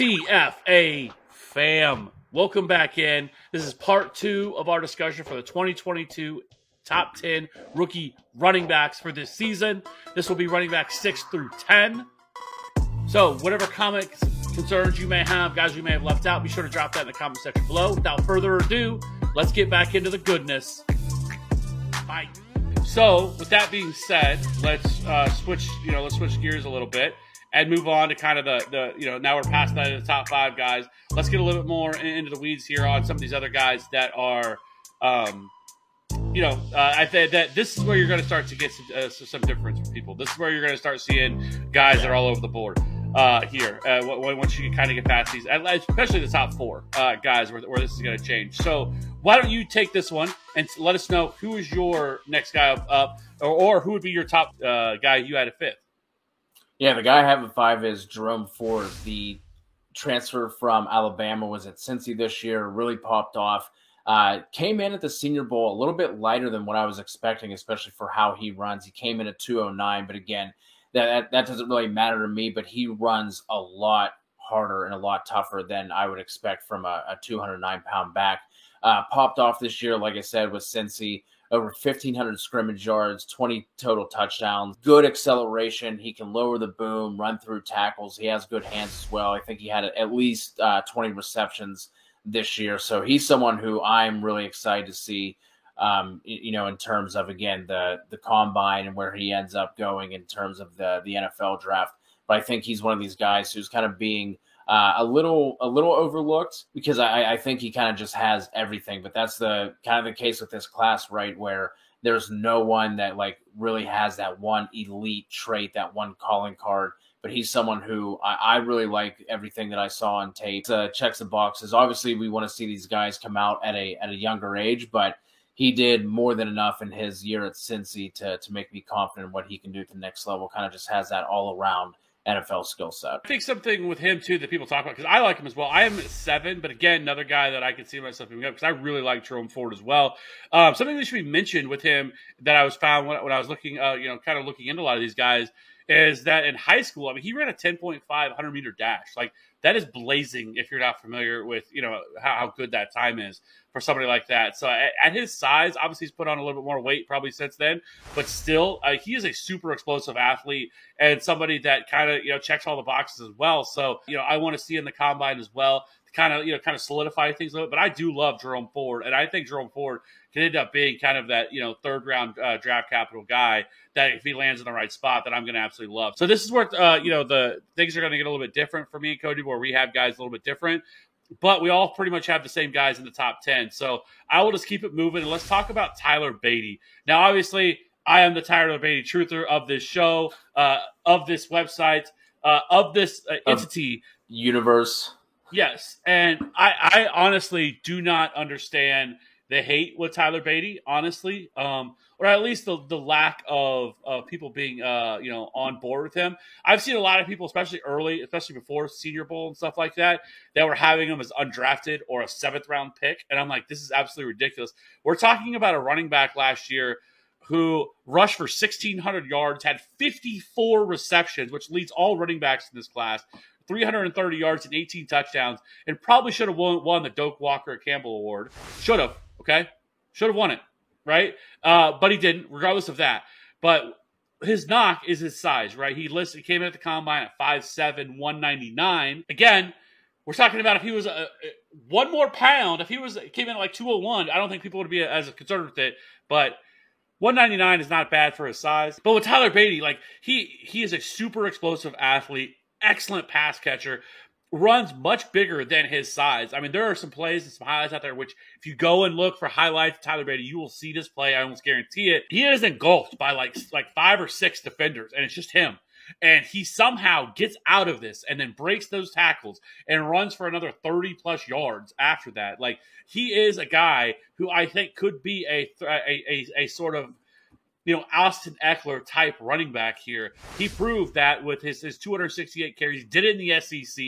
TFA fam, welcome back in. This is part two of our discussion for the 2022 top 10 rookie running backs for this season. This will be running back 6 through 10. So, whatever comments, concerns you may have, guys you may have left out, be sure to drop that in the comment section below. Without further ado, let's get back into the goodness. Bye. So, with that being said, let's uh, switch. You know, let's switch gears a little bit and move on to kind of the, the you know now we're past that the top five guys. Let's get a little bit more into the weeds here on some of these other guys that are, um, you know, uh, I think that this is where you're going to start to get some, uh, some difference for people. This is where you're going to start seeing guys that are all over the board uh, here uh, once you kind of get past these, especially the top four uh, guys where, where this is going to change. So why don't you take this one and let us know who is your next guy up, up or, or who would be your top uh, guy you had at fifth? Yeah, the guy I have at five is Jerome Ford. The transfer from Alabama was at Cincy this year, really popped off. Uh, came in at the Senior Bowl a little bit lighter than what I was expecting, especially for how he runs. He came in at 209, but again, that, that, doesn't really matter to me, but he runs a lot harder and a lot tougher than I would expect from a, a 209 pound back. Uh, popped off this year, like I said, with Cincy over 1,500 scrimmage yards, 20 total touchdowns, good acceleration. He can lower the boom, run through tackles. He has good hands as well. I think he had at least uh, 20 receptions this year. So he's someone who I'm really excited to see. Um, you know, in terms of again the the combine and where he ends up going in terms of the the NFL draft. But I think he's one of these guys who's kind of being uh, a little a little overlooked because I, I think he kind of just has everything. But that's the kind of the case with this class, right? Where there's no one that like really has that one elite trait, that one calling card. But he's someone who I, I really like everything that I saw on tape. Uh, checks the boxes. Obviously, we want to see these guys come out at a at a younger age, but he did more than enough in his year at Cincy to to make me confident in what he can do at the next level. Kind of just has that all around NFL skill set. I think something with him too that people talk about because I like him as well. I am seven, but again, another guy that I can see myself moving up because I really like Jerome Ford as well. Um, something that should be mentioned with him that I was found when, when I was looking, uh, you know, kind of looking into a lot of these guys is that in high school, I mean, he ran a 10.5 100 meter dash. Like that is blazing if you're not familiar with, you know, how, how good that time is for somebody like that. So at, at, his size, obviously he's put on a little bit more weight probably since then, but still, uh, he is a super explosive athlete and somebody that kind of, you know, checks all the boxes as well. So, you know, I want to see in the combine as well to kind of you know kind of solidify things a little bit. But I do love Jerome Ford, and I think Jerome Ford can end up being kind of that you know third round uh, draft capital guy that if he lands in the right spot, that I'm going to absolutely love. So this is where uh, you know the things are going to get a little bit different for me and Cody, where we have guys a little bit different. But we all pretty much have the same guys in the top 10. So I will just keep it moving. And let's talk about Tyler Badie. Now, obviously, I am the Tyler Badie truther of this show, uh, of this website, uh, of this uh, entity. Universe. Yes, and I, I honestly do not understand the hate with Tyler Badie, honestly, um, or at least the, the lack of, of people being uh, you know on board with him. I've seen a lot of people, especially early, especially before Senior Bowl and stuff like that, that were having him as undrafted or a seventh round pick, and I'm like, this is absolutely ridiculous. We're talking about a running back last year who rushed for 1,600 yards, had 54 receptions, which leads all running backs in this class, 330 yards and 18 touchdowns, and probably should have won, won the Doak Walker Campbell Award. Should have, okay? Should have won it, right? Uh, but he didn't, regardless of that. But his knock is his size, right? He listed, he came in at the combine at 5'7, 199. Again, we're talking about if he was a, a, one more pound, if he was came in at like 201, I don't think people would be as concerned with it. But 199 is not bad for his size. But with Tyler Badie, like he he is a super explosive athlete excellent pass catcher, runs much bigger than his size. I mean, there are some plays and some highlights out there which, if you go and look for highlights Tyler Badie, you will see this play. I almost guarantee it. He is engulfed by like like five or six defenders, and it's just him. And he somehow gets out of this and then breaks those tackles and runs for another 30 plus yards after that. Like he is a guy who I think could be a a, a, a sort of you know, Austin Ekeler type running back here. He proved that with his, his 268 carries, did it in the SEC,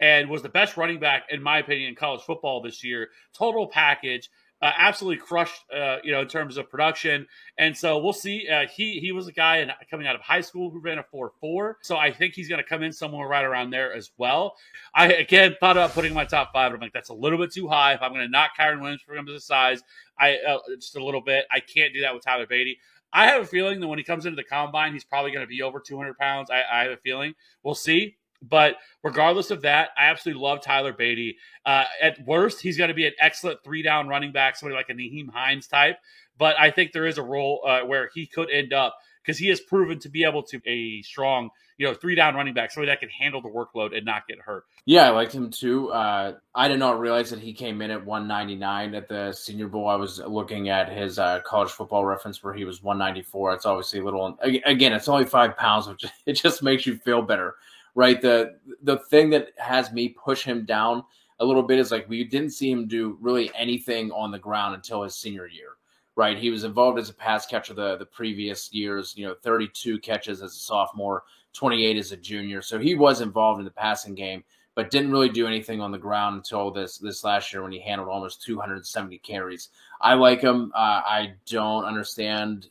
and was the best running back, in my opinion, in college football this year. Total package. uh, absolutely crushed, uh, you know, in terms of production. And so we'll see. Uh, he he was a guy in, coming out of high school who ran a four four. So I think he's going to come in somewhere right around there as well. I again thought about putting my top five. but I'm like, that's a little bit too high. If I'm going to knock Kyren Williams for him as a size, I uh, just a little bit. I can't do that with Tyler Badie. I have a feeling that when he comes into the combine, he's probably going to be over 200 pounds. I, I have a feeling. We'll see. But regardless of that, I absolutely love Tyler Badie. Uh, at worst, he's going to be an excellent three down running back, somebody like a Nyheim Hines type. But I think there is a role uh, where he could end up because he has proven to be able to a strong, you know, three down running back, somebody that can handle the workload and not get hurt. Yeah, I liked him too. Uh, I did not realize that he came in at 199 at the Senior Bowl. I was looking at his uh, college football reference where he was 194. It's obviously a little. Again, it's only five pounds, which it just makes you feel better right? The the thing that has me push him down a little bit is like we didn't see him do really anything on the ground until his senior year, right? He was involved as a pass catcher the the previous years, you know, 32 catches as a sophomore, 28 as a junior. So he was involved in the passing game, but didn't really do anything on the ground until this this last year when he handled almost 270 carries. I like him. Uh, I don't understand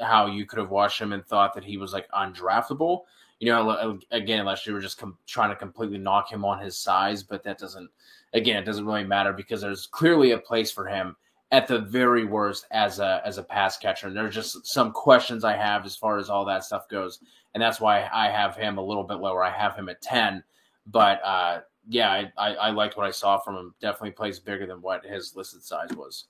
how you could have watched him and thought that he was like undraftable you know, again, unless you were just com- trying to completely knock him on his size, but that doesn't, again, it doesn't really matter because there's clearly a place for him at the very worst as a as a pass catcher. And there's just some questions I have as far as all that stuff goes, and that's why I have him a little bit lower. I have him at ten, but uh, yeah, I, I, I liked what I saw from him. Definitely plays bigger than what his listed size was.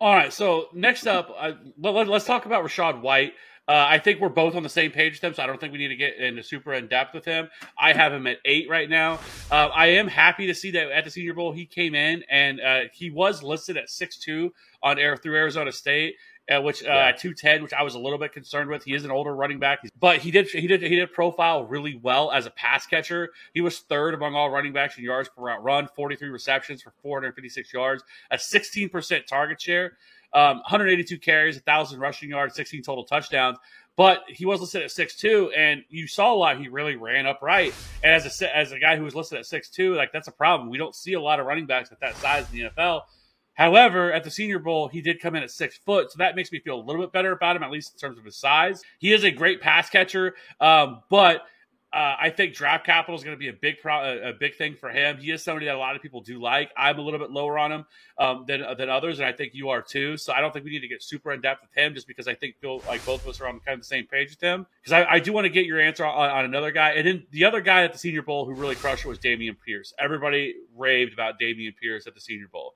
All right, so next up, let, us talk about Rachaad White. Uh, I think we're both on the same page with him, so I don't think we need to get into super in depth with him. I have him at eight right now. Uh, I am happy to see that at the Senior Bowl he came in and uh, he was listed at six two on air through Arizona State. Uh, which uh, yeah. two ten, which I was a little bit concerned with. He is an older running back, but he did he did he did profile really well as a pass catcher. He was third among all running backs in yards per route run, forty three receptions for four hundred fifty six yards, a sixteen percent target share. Um, 182 carries, 1,000 rushing yards, 16 total touchdowns. But he was listed at six two, and you saw a lot. He really ran upright. And as a as a guy who was listed at six two, like that's a problem. We don't see a lot of running backs at that size in the NFL. However, at the Senior Bowl, he did come in at six foot, so that makes me feel a little bit better about him, at least in terms of his size. He is a great pass catcher, um, but uh, I think draft capital is going to be a big pro- a big thing for him. He is somebody that a lot of people do like. I'm a little bit lower on him um, than than others, and I think you are too. So I don't think we need to get super in depth with him, just because I think feel like both of us are on kind of the same page with him. Because I, I, do want to get your answer on, on, another guy, and then the other guy at the Senior Bowl who really crushed it was Dameon Pierce. Everybody raved about Dameon Pierce at the Senior Bowl.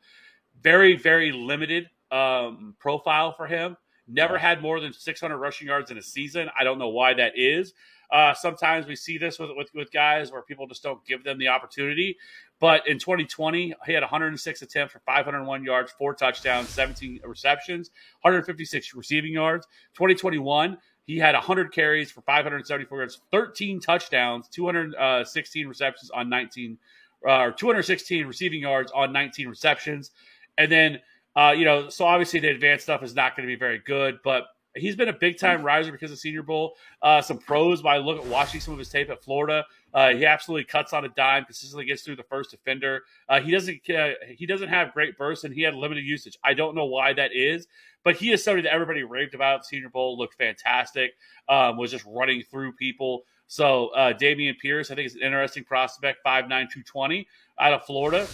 Very very limited um, profile for him. Never had more than 600 rushing yards in a season. I don't know why that is. Uh, sometimes we see this with, with, with guys where people just don't give them the opportunity. But in 2020, he had 106 attempts for 501 yards, four touchdowns, 17 receptions, 156 receiving yards. 2021, he had 100 carries for 574 yards, 13 touchdowns, 216 receptions on 19, uh, or 216 receiving yards on 19 receptions. And then, uh, you know, so obviously the advanced stuff is not going to be very good, but he's been a big time riser because of Senior Bowl. Uh, some pros by look at watching some of his tape at Florida. Uh, he absolutely cuts on a dime, consistently gets through the first defender. Uh, he doesn't uh, he doesn't have great bursts, and he had limited usage. I don't know why that is, but he is somebody that everybody raved about Senior Bowl. Looked fantastic. Um, was just running through people. So uh, Dameon Pierce, I think, is an interesting prospect. 5'9", 220 out of Florida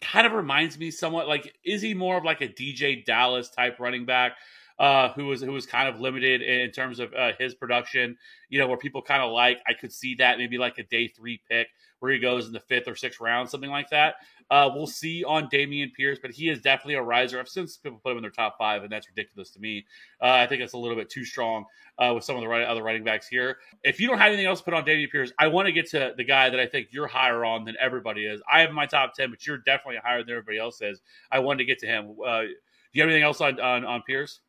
kind of reminds me somewhat like is he more of like a DeeJay Dallas type running back? Uh, who was who was kind of limited in terms of uh, his production. You know, where people kind of like I could see that maybe like a day three pick where he goes in the fifth or sixth round, something like that. Uh, we'll see on Dameon Pierce, but he is definitely a riser. I've since people put him in their top five, and that's ridiculous to me. Uh, I think it's a little bit too strong uh, with some of the right, other running backs here. If you don't have anything else to put on Dameon Pierce, I want to get to the guy that I think you're higher on than everybody is. I have my top ten, but you're definitely higher than everybody else is. I wanted to get to him. Uh, do you have anything else on on, on Pierce?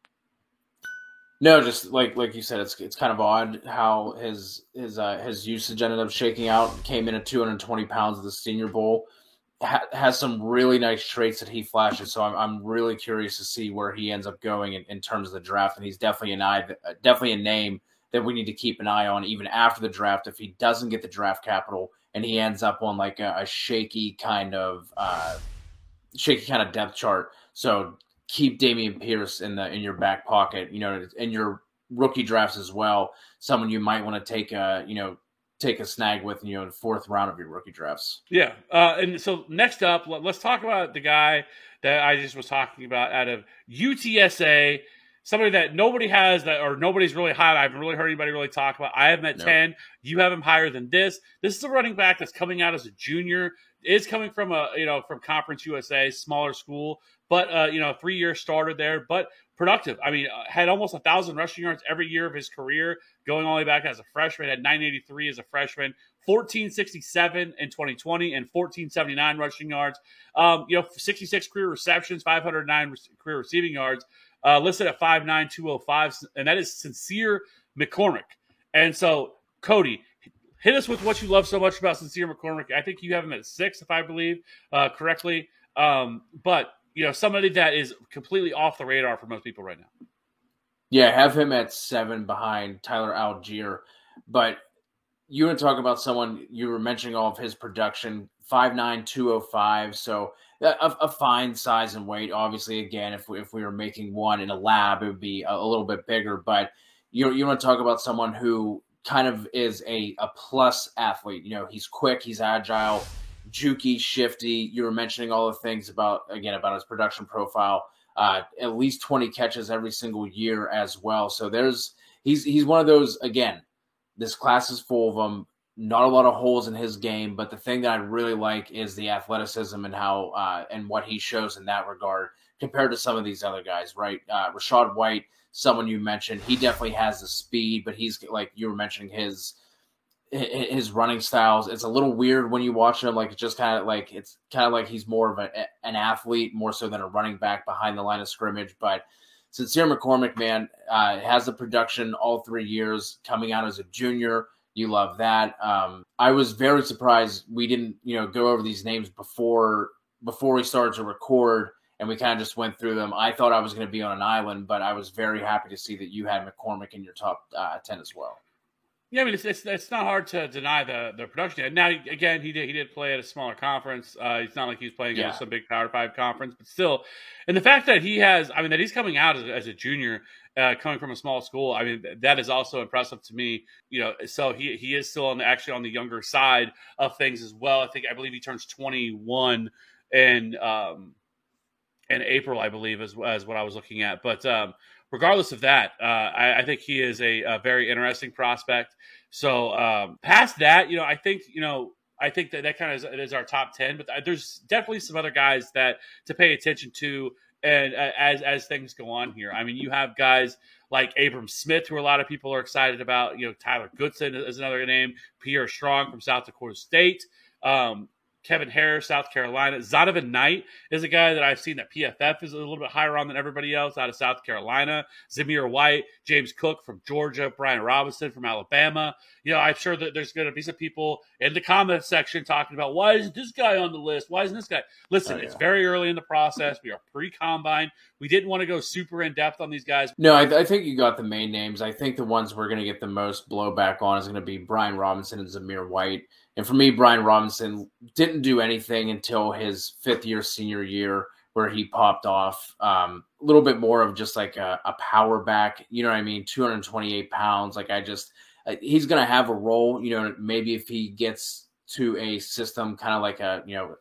No, just like like you said, it's it's kind of odd how his his uh, his usage ended up shaking out. Came in at 220 pounds of the Senior Bowl. Ha- has some really nice traits that he flashes. So I'm I'm really curious to see where he ends up going in, in terms of the draft. And he's definitely an eye, definitely a name that we need to keep an eye on even after the draft. If he doesn't get the draft capital and he ends up on like a, a shaky kind of uh, shaky kind of depth chart So keep Dameon Pierce in the in your back pocket. You know, in your rookie drafts as well. Someone you might want to take a you know take a snag with you know in fourth round of your rookie drafts. Yeah, uh, and so next up, let, us talk about the guy that I just was talking about out of UTSA. Somebody that nobody has that, or nobody's really high. I haven't really heard anybody really talk about. I have met nope. ten. You have him higher than this. This is a running back that's coming out as a junior. Is coming from a you know from Conference USA, smaller school, but uh, you know three year starter there. But productive. I mean, uh, had almost a thousand rushing yards every year of his career, going all the way back as a freshman. Had 983 as a freshman, 1467 in 2020, and 1479 rushing yards. Um, you know, 66 career receptions, 509 career receiving yards. Uh, listed at 59205, and that is Sincere McCormick. And so, Cody, hit us with what you love so much about Sincere McCormick. I think you have him at six, if I believe uh, correctly. Um, but you know, somebody that is completely off the radar for most people right now. Yeah, have him at seven behind Tyler Allgeier. But you were talking about someone you were mentioning all of his production, five nine two oh five. So uh, a, a, fine size and weight. Obviously, again, if we, if we were making one in a lab, it would be a, a little bit bigger. But you you want to talk about someone who kind of is a, a plus athlete. You know, he's quick, he's agile, jukey, shifty. You were mentioning all the things about again about his production profile. Uh, at least twenty catches every single year as well. So there's he's he's one of those again. This class is full of them. Not a lot of holes in his game, but the thing that I really like is the athleticism and how uh, and what he shows in that regard compared to some of these other guys. Right, uh, Rachaad White, someone you mentioned, he definitely has the speed, but he's like you were mentioning his his running styles. It's a little weird when you watch him. Like it's just kind of like it's kind of like he's more of a, an athlete more so than a running back behind the line of scrimmage. But Sincere McCormick, man, uh, has the production all three years coming out as a junior. You love that. Um, I was very surprised we didn't, you know, go over these names before before we started to record, and we kind of just went through them. I thought I was going to be on an island, but I was very happy to see that you had McCormick in your top uh, ten as well. Yeah, I mean it's, it's, it's not hard to deny the the production. Now again, he did he did play at a smaller conference. Uh, it's not like he's playing yeah. at some big Power Five conference, but still, and the fact that he has, I mean, that he's coming out as, as a junior, uh, coming from a small school, I mean, that is also impressive to me. You know, so he he is still on the, actually on the younger side of things as well. I think I believe he turns twenty one in um in April, I believe, as as what I was looking at, but um regardless of that, uh, I, I, think he is a, a, very interesting prospect. So um, past that, you know, I think you know, I think that that kind of is, is our top ten. But there's definitely some other guys that to pay attention to, and uh, as as things go on here. I mean, you have guys like Abram Smith, who a lot of people are excited about. You know, Tyler Goodson is another name. Pierre Strong from South Dakota State. Um, Kevin Harris, South Carolina. Zonovan Knight is a guy that I've seen that PFF is a little bit higher on than everybody else out of South Carolina. Zamir White, James Cook from Georgia, Brian Robinson from Alabama. You know, I'm sure that there's going to be some people in the comment section talking about why isn't this guy on the list? Why isn't this guy? Listen, oh, yeah. it's very early in the process. We are pre combine. We didn't want to go super in depth on these guys. No, I, I think you got the main names. I think the ones we're going to get the most blowback on is going to be Brian Robinson and Zamir White. And for me, Brian Robinson didn't do anything until his fifth year senior year where he popped off. Um, a little bit more of just like a, a, power back, you know what I mean? 228 pounds. Like I just, uh, he's going to have a role, you know, maybe if he gets to a system kind of like a, you know,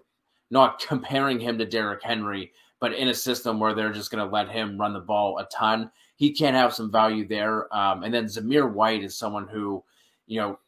not comparing him to Derrick Henry, but in a system where they're just going to let him run the ball a ton, he can have some value there. Um, and then Zamir White is someone who, you know,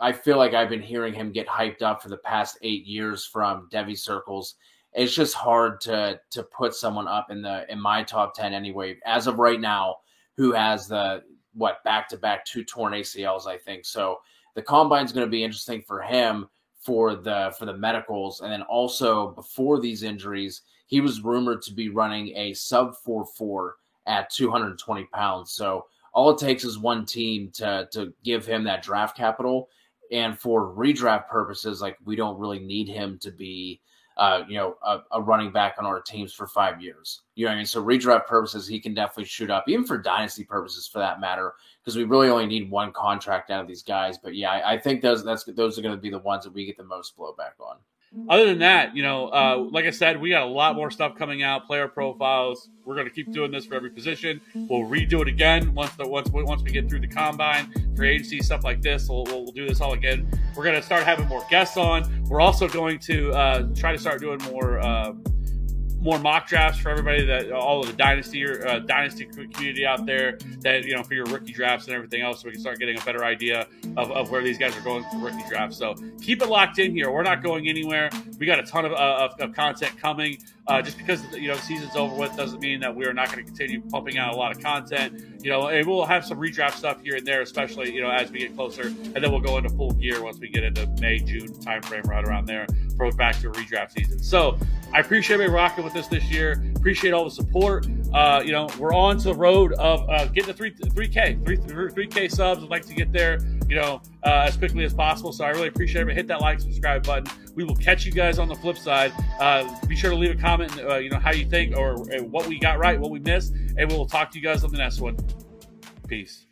I feel like I've been hearing him get hyped up for the past eight years from devy circles. It's just hard to to put someone up in the in my top ten anyway. As of right now, who has the what back to back two torn ACLs, I think. So the combine's going to be interesting for him for the for the medicals, and then also before these injuries, he was rumored to be running a sub four four at 220 pounds. So all it takes is one team to to give him that draft capital and for redraft purposes, like we don't really need him to be, uh, you know, a, a, running back on our teams for five years. You know I mean? So redraft purposes, he can definitely shoot up, even for dynasty purposes, for that matter, because we really only need one contract out of these guys. But yeah, I, I think those that's those are going to be the ones that we get the most blowback on. Other than that, you know, uh, like I said, we got a lot more stuff coming out, player profiles. We're going to keep doing this for every position. We'll redo it again once the once once we get through the combine, free agency stuff like this. We'll, we'll, we'll do this all again. We're going to start having more guests on. We're also going to uh, try to start doing more. Uh, more mock drafts for everybody that all of the dynasty uh, dynasty community out there that you know for your rookie drafts and everything else so we can start getting a better idea of, of where these guys are going for rookie drafts. So keep it locked in here. We're not going anywhere. We got a ton of, uh, of, of content coming. Uh, just because you know the season's over with doesn't mean that we're not going to continue pumping out a lot of content. You know, and we'll have some redraft stuff here and there, especially you know as we get closer, and then we'll go into full gear once we get into May, June timeframe, right around there, for back to redraft season. So I appreciate everybody rocking with us this year. Appreciate all the support. Uh, you know, we're on to the road of uh, getting the three three k three three k subs. I'd like to get there. You know, uh, as quickly as possible. So I really appreciate it. Hit that like, subscribe button. We will catch you guys on the flip side. Uh, be sure to leave a comment. Uh, you know how you think or what we got right, what we missed, and we will talk to you guys on the next one. Peace.